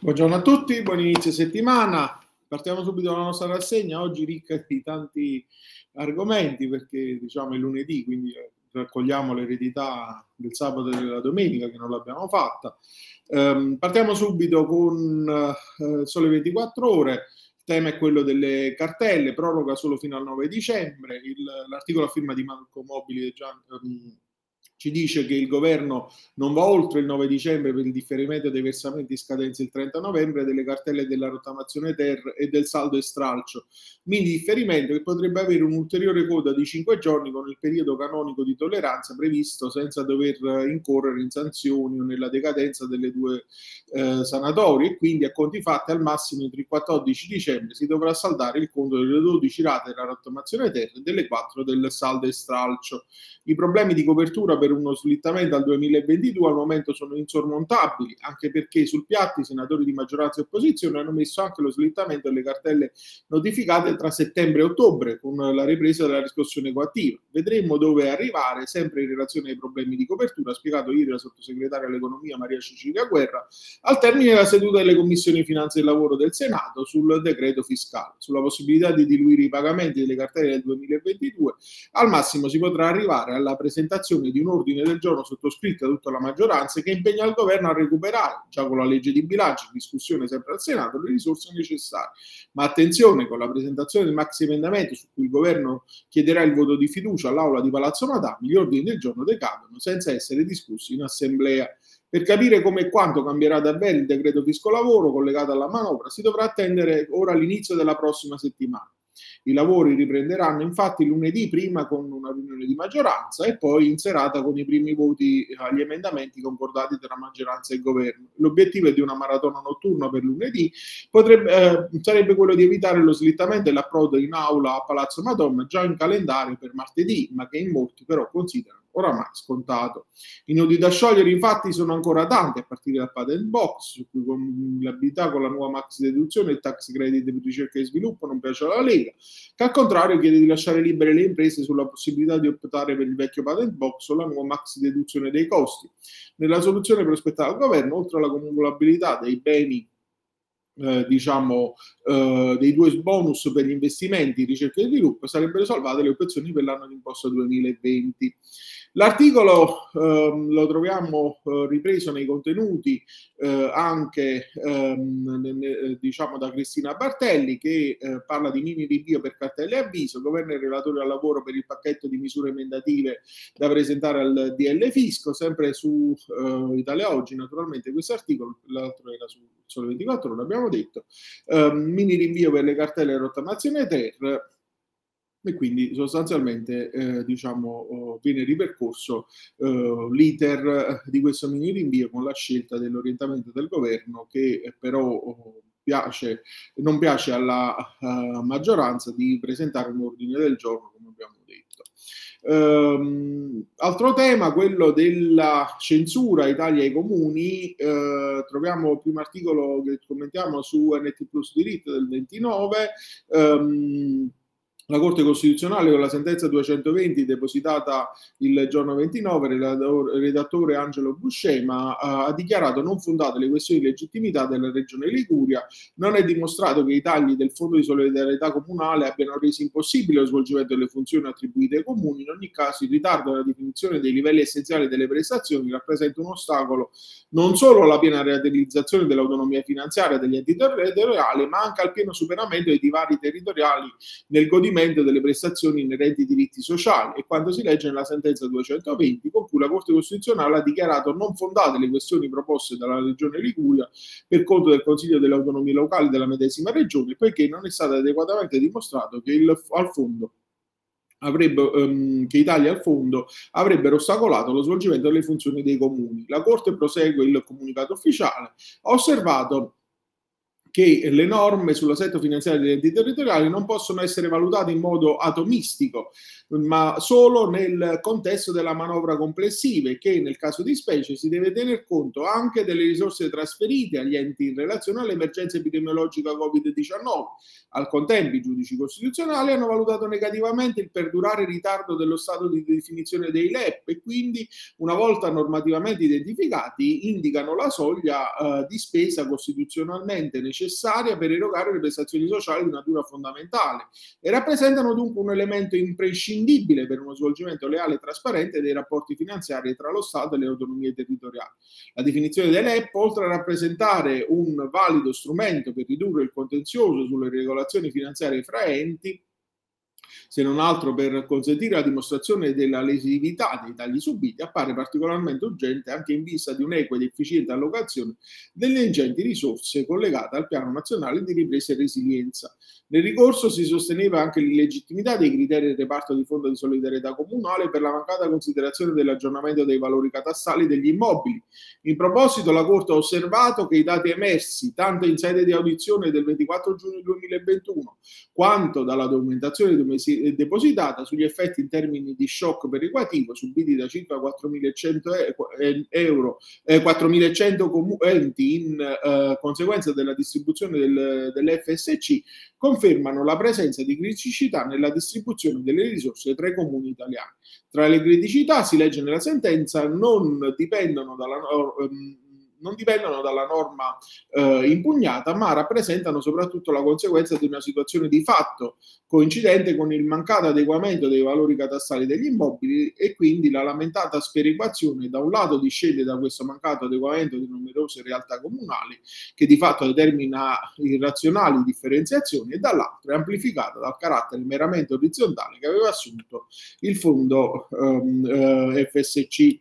Buongiorno a tutti, buon inizio settimana. Partiamo subito dalla nostra rassegna, oggi ricca di tanti argomenti perché diciamo è lunedì, quindi raccogliamo l'eredità del sabato e della domenica che non l'abbiamo fatta. Um, partiamo subito con uh, Sole 24 ore. Il tema è quello delle cartelle, proroga solo fino al 9 dicembre. Il, l'articolo a firma di Marco Mobili e Gian, um, ci dice che il governo non va oltre il 9 dicembre per il differimento dei versamenti scadenza il 30 novembre delle cartelle della rottamazione ter e del saldo e stralcio, mini differimento che potrebbe avere un'ulteriore coda di 5 giorni con il periodo canonico di tolleranza previsto senza dover incorrere in sanzioni o nella decadenza delle due eh, sanatorie e quindi a conti fatti al massimo entro il 14 dicembre si dovrà saldare il conto delle 12 rate della rottamazione ter e delle 4 del saldo e stralcio. I problemi di copertura per uno slittamento al 2022 al momento sono insormontabili, anche perché sul piatto i senatori di maggioranza e opposizione hanno messo anche lo slittamento delle cartelle notificate tra settembre e ottobre con la ripresa della riscossione coattiva. Vedremo dove arrivare, sempre in relazione ai problemi di copertura, spiegato ieri la sottosegretaria all'economia Maria Cecilia Guerra, al termine della seduta delle commissioni finanze e lavoro del Senato sul decreto fiscale. Sulla possibilità di diluire i pagamenti delle cartelle del 2022, al massimo si potrà arrivare alla presentazione di un ordine del giorno sottoscritto da tutta la maggioranza che impegna il governo a recuperare, già con la legge di bilancio in discussione sempre al Senato, le risorse necessarie. Ma attenzione, con la presentazione del maxi emendamento su cui il governo chiederà il voto di fiducia all'aula di Palazzo Madama, gli ordini del giorno decadono senza essere discussi in assemblea. Per capire come e quanto cambierà davvero il decreto fisco lavoro collegato alla manovra, si dovrà attendere ora l'inizio della prossima settimana. I lavori riprenderanno infatti lunedì prima con una riunione di maggioranza e poi in serata con i primi voti agli emendamenti concordati tra maggioranza e governo. L'obiettivo è di una maratona notturna per lunedì, potrebbe, eh, sarebbe quello di evitare lo slittamento e l'approdo in aula a Palazzo Madonna già in calendario per martedì, ma che in molti però considerano oramai scontato. I nodi da sciogliere infatti sono ancora tanti, a partire dal patent box, su cui con l'abilità con la nuova max deduzione e il tax credit per ricerca e sviluppo non piace alla Lega, che al contrario chiede di lasciare libere le imprese sulla possibilità di optare per il vecchio patent box o la nuova max deduzione dei costi. Nella soluzione prospettata dal governo, oltre alla cumulabilità dei beni eh, diciamo, eh, dei due bonus per gli investimenti, ricerca e sviluppo, sarebbero salvate le opzioni per l'anno di imposta 2020. L'articolo eh, lo troviamo eh, ripreso nei contenuti eh, anche ehm, ne, diciamo da Cristina Bartelli che eh, parla di mini rinvio per cartelle avviso, governo e relatore al lavoro per il pacchetto di misure emendative da presentare al DL Fisco, sempre su eh, Italia Oggi naturalmente questo articolo, l'altro era su Sole 24 ore, abbiamo detto, ehm, mini rinvio per le cartelle rottamazione ter e quindi sostanzialmente eh, diciamo, oh, viene ripercorso eh, l'iter di questo mini rinvio con la scelta dell'orientamento del governo che eh, però oh, piace, non piace alla uh, maggioranza di presentare un ordine del giorno come abbiamo detto. Um, altro tema, quello della censura Italia ai comuni, uh, troviamo il primo articolo che commentiamo su NT Plus Diritto del 29. Um, la Corte Costituzionale con la sentenza 220 depositata il giorno 29, il redattore Angelo Buscema ha dichiarato non fondate le questioni di legittimità della Regione Liguria, non è dimostrato che i tagli del Fondo di solidarietà comunale abbiano reso impossibile lo svolgimento delle funzioni attribuite ai comuni, in ogni caso il ritardo nella definizione dei livelli essenziali delle prestazioni rappresenta un ostacolo non solo alla piena realizzazione dell'autonomia finanziaria degli enti territoriali, ma anche al pieno superamento dei divari territoriali nel godimento godimento delle prestazioni inerenti ai diritti sociali e quando si legge nella sentenza 220 con cui la Corte Costituzionale ha dichiarato non fondate le questioni proposte dalla Regione Liguria per conto del Consiglio delle autonomie locali della medesima Regione poiché non è stato adeguatamente dimostrato che il, al fondo avrebbe, um, che Italia al fondo avrebbero ostacolato lo svolgimento delle funzioni dei comuni. La Corte prosegue il comunicato ufficiale, ha osservato che le norme sull'assetto finanziario degli enti territoriali non possono essere valutate in modo atomistico, ma solo nel contesto della manovra complessiva e che nel caso di specie si deve tener conto anche delle risorse trasferite agli enti in relazione all'emergenza epidemiologica Covid-19. Al contempo i giudici costituzionali hanno valutato negativamente il perdurare ritardo dello stato di definizione dei LEP e quindi una volta normativamente identificati indicano la soglia eh, di spesa costituzionalmente necessaria necessaria per erogare le prestazioni sociali di natura fondamentale e rappresentano dunque un elemento imprescindibile per uno svolgimento leale e trasparente dei rapporti finanziari tra lo Stato e le autonomie territoriali. La definizione dell'EP, oltre a rappresentare un valido strumento per ridurre il contenzioso sulle regolazioni finanziarie fra enti, se non altro per consentire la dimostrazione della lesività dei tagli subiti, appare particolarmente urgente anche in vista di un'equa ed efficiente allocazione delle ingenti risorse collegate al Piano Nazionale di Ripresa e Resilienza. Nel ricorso si sosteneva anche l'illegittimità dei criteri del reparto di fondo di solidarietà comunale per la mancata considerazione dell'aggiornamento dei valori catastali degli immobili. In proposito, la Corte ha osservato che i dati emersi, tanto in sede di audizione del 24 giugno 2021, quanto dalla documentazione depositata sugli effetti in termini di shock perequativo subiti da circa 4.100 euro, eh, 4.100 enti in eh, conseguenza della distribuzione del, dell'FSC, confermano la presenza di criticità nella distribuzione delle risorse tra i comuni italiani. Tra le criticità, si legge nella sentenza, non dipendono dalla um, non dipendono dalla norma eh, impugnata, ma rappresentano soprattutto la conseguenza di una situazione di fatto coincidente con il mancato adeguamento dei valori catastali degli immobili e quindi la lamentata sperequazione da un lato discende da questo mancato adeguamento di numerose realtà comunali che di fatto determina irrazionali differenziazioni e dall'altro è amplificata dal carattere meramente orizzontale che aveva assunto il fondo um, uh, FSC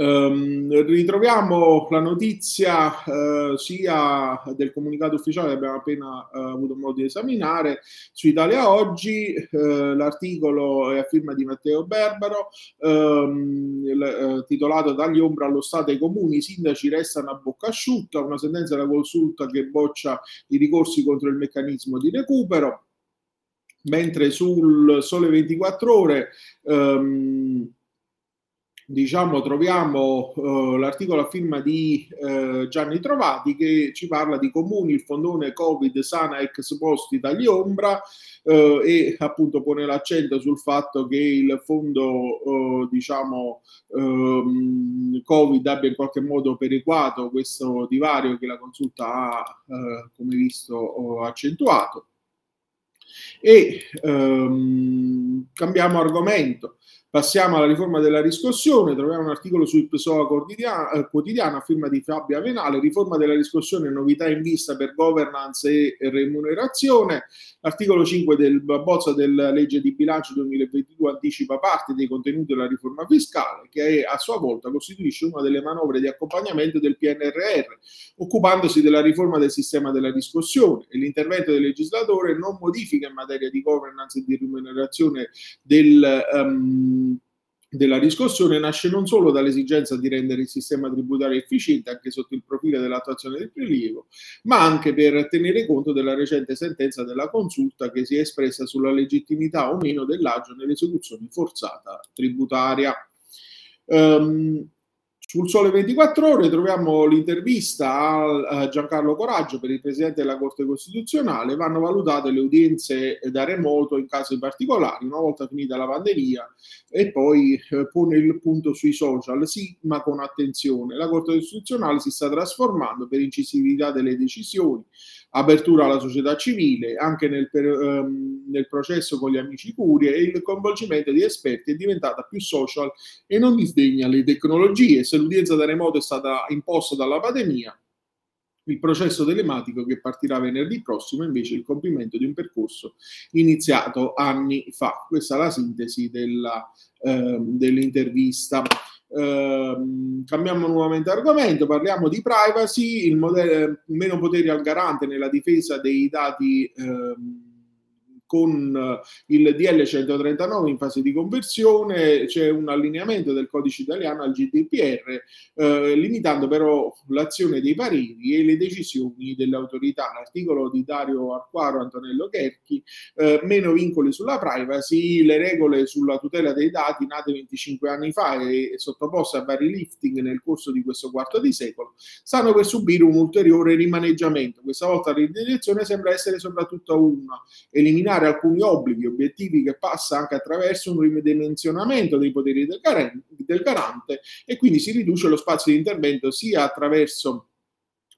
Um, ritroviamo la notizia uh, sia del comunicato ufficiale che abbiamo appena uh, avuto modo di esaminare su Italia Oggi, uh, l'articolo è a firma di Matteo Berbero, um, titolato Dagli ombra allo Stato e ai comuni, i sindaci restano a bocca asciutta, una sentenza della consulta che boccia i ricorsi contro il meccanismo di recupero, mentre sul Sole 24 ore... Um, diciamo, troviamo uh, l'articolo a firma di uh, Gianni Trovati che ci parla di comuni, il fondone Covid sana ex post Italia Ombra uh, e appunto pone l'accento sul fatto che il fondo diciamo um, Covid abbia in qualche modo perequato questo divario che la consulta ha come visto accentuato. E um, cambiamo argomento. Passiamo alla riforma della riscossione, troviamo un articolo sul PSOA eh, quotidiano a firma di Fabio Avenale, riforma della riscossione, novità in vista per governance e remunerazione. L'articolo 5 del bozza della legge di bilancio 2022 anticipa parte dei contenuti della riforma fiscale, che a sua volta costituisce una delle manovre di accompagnamento del PNRR, occupandosi della riforma del sistema della riscossione. E l'intervento del legislatore non modifica in materia di governance e di remunerazione del um, della riscossione nasce non solo dall'esigenza di rendere il sistema tributario efficiente anche sotto il profilo dell'attuazione del prelievo, ma anche per tenere conto della recente sentenza della consulta che si è espressa sulla legittimità o meno dell'agio nell'esecuzione forzata tributaria. Um, sul Sole 24 Ore troviamo l'intervista a Giancarlo Coraggio per il Presidente della Corte Costituzionale. Vanno valutate le udienze da remoto in casi particolari, una volta finita la pandemia, e poi eh, pone il punto sui social, sì, ma con attenzione. La Corte Costituzionale si sta trasformando per incisività delle decisioni, apertura alla società civile, anche nel, per, um, nel processo con gli amici Curie e il coinvolgimento di esperti è diventata più social e non disdegna le tecnologie. Se l'udienza da remoto è stata imposta dalla pandemia, il processo telematico che partirà venerdì prossimo invece il compimento di un percorso iniziato anni fa. Questa è la sintesi della, eh, dell'intervista. Uh, cambiamo nuovamente argomento, parliamo di privacy, il modello, meno poteri al garante nella difesa dei dati uh, con eh, il DL 139 in fase di conversione, c'è un allineamento del codice italiano al GDPR, eh, limitando però l'azione dei pareri e le decisioni delle autorità. L'articolo di Dario Arquaro, Antonello Cherchi, eh, meno vincoli sulla privacy, le regole sulla tutela dei dati nate 25 anni fa e, e sottoposte a vari lifting nel corso di questo quarto di secolo, stanno per subire un ulteriore rimaneggiamento. Questa volta la direzione sembra essere soprattutto una, eliminare eliminare alcuni obblighi, obiettivi che passa anche attraverso un ridimensionamento dei poteri del, del garante e quindi si riduce lo spazio di intervento sia attraverso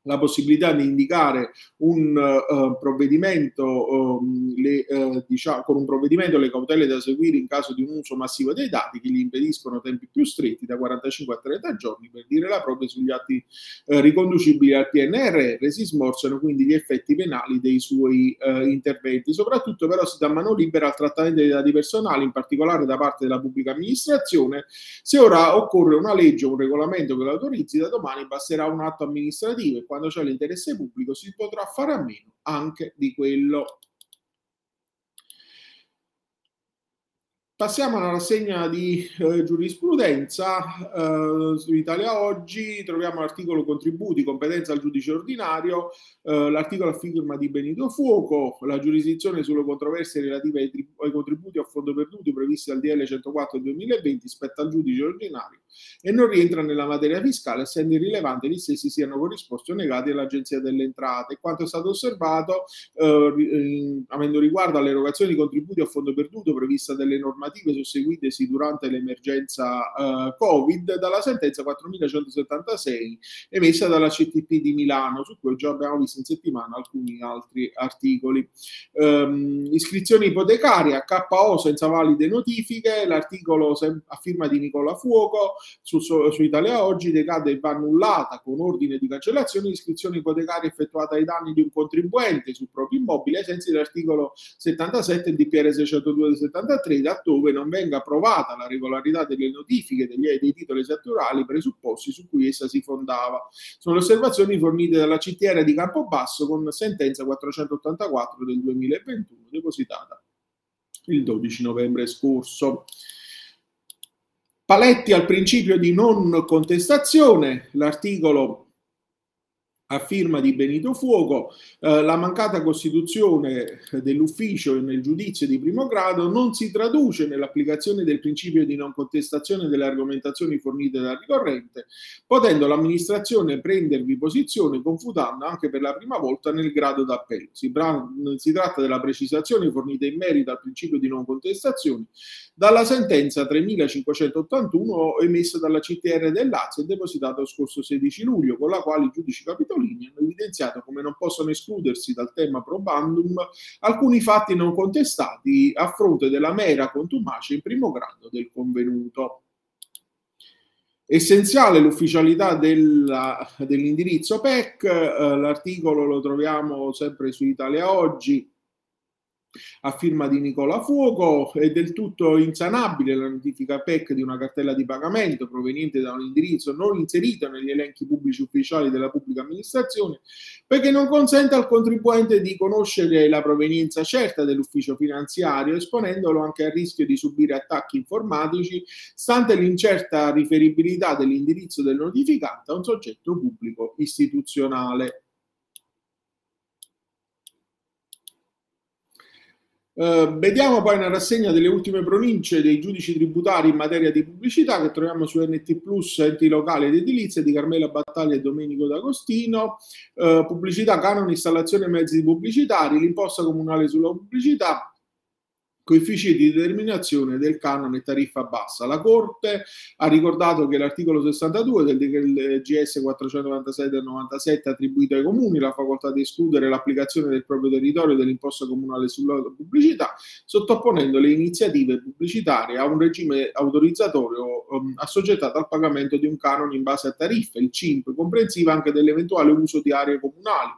la possibilità di indicare un uh, provvedimento, um, le, uh, diciamo, con un provvedimento le cautele da seguire in caso di un uso massivo dei dati che gli impediscono tempi più stretti da 45 a 30 giorni per dire la propria sugli atti uh, riconducibili al PNRR, si smorzano quindi gli effetti penali dei suoi interventi. Soprattutto però si dà mano libera al trattamento dei dati personali, in particolare da parte della pubblica amministrazione. Se ora occorre una legge o un regolamento che lo autorizzi, da domani basterà un atto amministrativo quando c'è l'interesse pubblico si potrà fare a meno anche di quello. Passiamo alla rassegna di eh, giurisprudenza. Eh, su Italia Oggi troviamo l'articolo contributi, competenza al giudice ordinario, eh, l'articolo a firma di Benito Fuoco, la giurisdizione sulle controversie relative ai, ai, contributi a fondo perduto previsti dal DL 104 del 2020 spetta al giudice ordinario e non rientra nella materia fiscale, essendo irrilevante gli stessi siano corrisposti o negati all'Agenzia delle Entrate. Quanto è stato osservato, eh, in, avendo riguardo all'erogazione di contributi a fondo perduto prevista dalle normative normative susseguitesi durante l'emergenza uh, Covid dalla sentenza 4176 emessa dalla CTP di Milano, su cui già abbiamo visto in settimana alcuni altri articoli. Um, iscrizioni ipotecarie a KO senza valide notifiche, l'articolo a firma di Nicola Fuoco su, su, Italia Oggi decade e va annullata con ordine di cancellazione l'iscrizione ipotecaria effettuata ai danni di un contribuente sul proprio immobile ai sensi dell'articolo 77 DPR 602 del 73 da dove non venga approvata la regolarità delle notifiche degli, dei titoli esattorali presupposti su cui essa si fondava. Sono le osservazioni fornite dalla CTR di Campobasso con sentenza 484 del 2021 depositata il 12 novembre scorso. Paletti al principio di non contestazione, l'articolo a firma di Benito Fuoco, eh, la mancata costituzione dell'ufficio nel giudizio di primo grado non si traduce nell'applicazione del principio di non contestazione delle argomentazioni fornite dal ricorrente, potendo l'amministrazione prendervi posizione confutando anche per la prima volta nel grado d'appello. Si, si tratta della precisazione fornita in merito al principio di non contestazione dalla sentenza 3581 emessa dalla CTR del Lazio e depositata lo scorso 16 luglio, con la quale i giudici capitolini hanno evidenziato come non possono escludersi dal tema probandum alcuni fatti non contestati a fronte della mera contumacia in primo grado del convenuto. Essenziale l'ufficialità della, dell'indirizzo PEC, eh, l'articolo lo troviamo sempre su Italia Oggi, a firma di Nicola Fuoco, è del tutto insanabile la notifica PEC di una cartella di pagamento proveniente da un indirizzo non inserito negli elenchi pubblici ufficiali della pubblica amministrazione, perché non consente al contribuente di conoscere la provenienza certa dell'ufficio finanziario, esponendolo anche al rischio di subire attacchi informatici, stante l'incerta riferibilità dell'indirizzo del notificante a un soggetto pubblico istituzionale. Uh, vediamo poi una rassegna delle ultime pronunce dei giudici tributari in materia di pubblicità che troviamo su NT Plus, enti locali ed edilizia di Carmela Battaglia e Domenico D'Agostino. Uh, pubblicità, canone, installazione e mezzi pubblicitari, l'imposta comunale sulla pubblicità, coefficienti di determinazione del canone tariffa bassa. La Corte ha ricordato che l'articolo 62 del, GS 496 del 97 ha attribuito ai comuni la facoltà di escludere l'applicazione del proprio territorio dell'imposta comunale sulla pubblicità, sottoponendo le iniziative pubblicitarie a un regime autorizzatorio um, assoggettato al pagamento di un canone in base a tariffe, il CIMP, comprensiva anche dell'eventuale uso di aree comunali.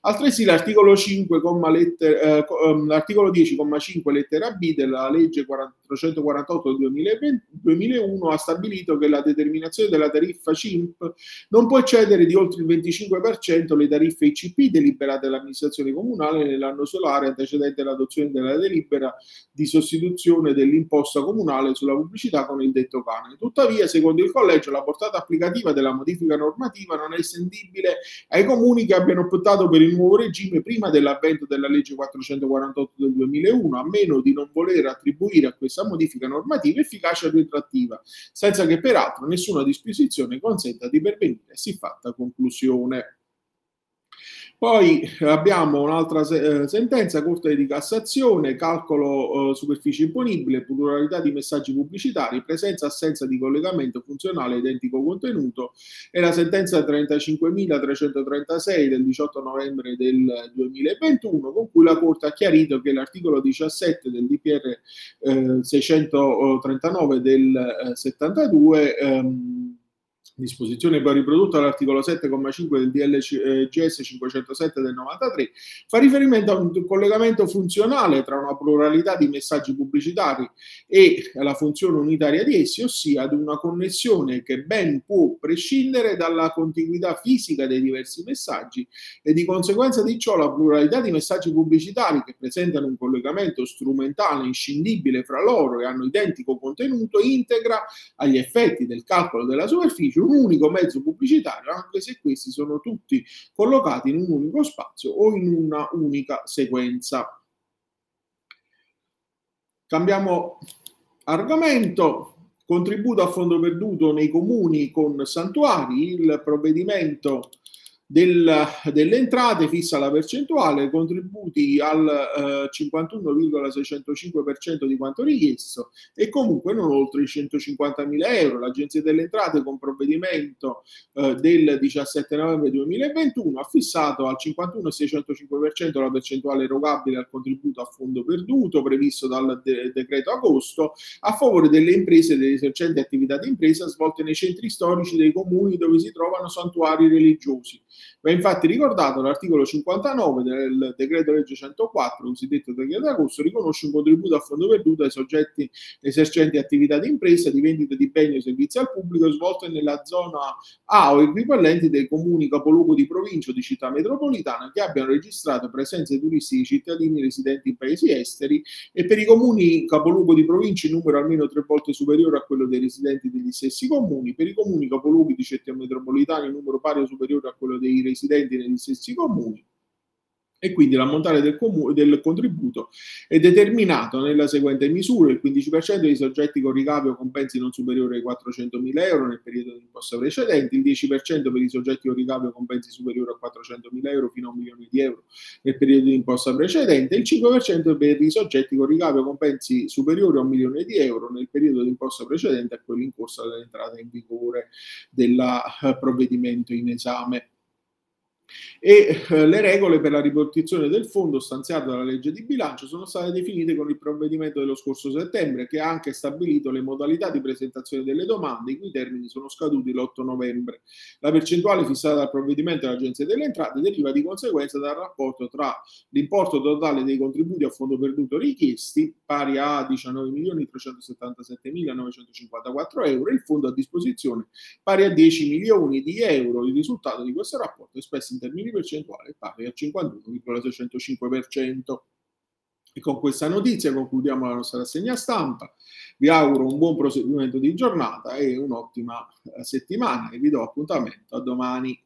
Altresì l'articolo 5, letter, eh, um, l'articolo 10,5 lettera B della legge 40, 448 del 2001 ha stabilito che la determinazione della tariffa CIMP non può eccedere di oltre il 25% le tariffe ICP deliberate dall'amministrazione comunale nell'anno solare antecedente all'adozione della delibera di sostituzione dell'imposta comunale sulla pubblicità con il detto canone. Tuttavia, secondo il collegio, la portata applicativa della modifica normativa non è estendibile ai comuni che abbiano optato per il nuovo regime prima dell'avvento della legge 448 del 2001, a meno di non voler attribuire a questa modifica normativa efficacia retroattiva, senza che peraltro nessuna disposizione consenta di pervenire a siffatta conclusione. Poi abbiamo un'altra eh, sentenza, Corte di Cassazione, calcolo eh, superficie imponibile, pluralità di messaggi pubblicitari, presenza assenza di collegamento funzionale identico contenuto. E la sentenza 35.336 del 18 novembre del 2021 con cui la Corte ha chiarito che l'articolo 17 del DPR eh, 639 del 72 eh, ehm, disposizione poi riprodotta all'articolo 7,5 del DLGS 507 del 93, fa riferimento a un collegamento funzionale tra una pluralità di messaggi pubblicitari e la funzione unitaria di essi, ossia ad una connessione che ben può prescindere dalla contiguità fisica dei diversi messaggi e di conseguenza di ciò la pluralità di messaggi pubblicitari che presentano un collegamento strumentale inscindibile fra loro e hanno identico contenuto integra agli effetti del calcolo della superficie un unico mezzo pubblicitario, anche se questi sono tutti collocati in un unico spazio o in una unica sequenza. Cambiamo argomento. Contributo a fondo perduto nei comuni con santuari. Il provvedimento del, delle entrate fissa la percentuale, contributi al eh, 51,605% di quanto richiesto e comunque non oltre i 150 mila euro. L'Agenzia delle Entrate con provvedimento eh, del 17 novembre 2021 ha fissato al 51,605% la percentuale erogabile al contributo a fondo perduto previsto dal de- decreto agosto a favore delle imprese e delle esercenti attività di impresa svolte nei centri storici dei comuni dove si trovano santuari religiosi Va infatti ricordato l'articolo 59 del decreto legge 104, cosiddetto decreto agosto, riconosce un contributo a fondo perduto ai soggetti esercenti attività di impresa, di vendita di beni o servizi al pubblico svolte nella zona A o equivalenti dei comuni capoluogo di provincia o di città metropolitana che abbiano registrato presenze turistiche di cittadini residenti in paesi esteri e per i comuni capoluogo di provincia in numero almeno tre volte superiore a quello dei residenti degli stessi comuni, per i comuni capoluoghi di città metropolitane in numero pari o superiore a quello dei residenti negli stessi comuni e quindi l'ammontare del, comu- del, contributo è determinato nella seguente misura, il 15% dei soggetti con ricavi o compensi non superiori ai 400.000 euro nel periodo di imposta precedente, il 10% per i soggetti con ricavi o compensi superiori a 400.000 euro fino a un milione di euro nel periodo di imposta precedente, il 5% per i soggetti con ricavi o compensi superiori a un milione di euro nel periodo di imposta precedente a quello in corso dell'entrata in vigore del eh, provvedimento in esame e eh, le regole per la ripartizione del fondo stanziato dalla legge di bilancio sono state definite con il provvedimento dello scorso settembre che ha anche stabilito le modalità di presentazione delle domande i cui termini sono scaduti l'8 novembre. La percentuale fissata dal provvedimento dell'Agenzia delle Entrate deriva di conseguenza dal rapporto tra l'importo totale dei contributi a fondo perduto richiesti pari a 19.377.954 euro e il fondo a disposizione pari a 10 milioni di euro. Il risultato di questo rapporto è espresso in termini percentuali pari al 51,605%. E con questa notizia concludiamo la nostra rassegna stampa. Vi auguro un buon proseguimento di giornata e un'ottima eh, settimana e vi do appuntamento a domani.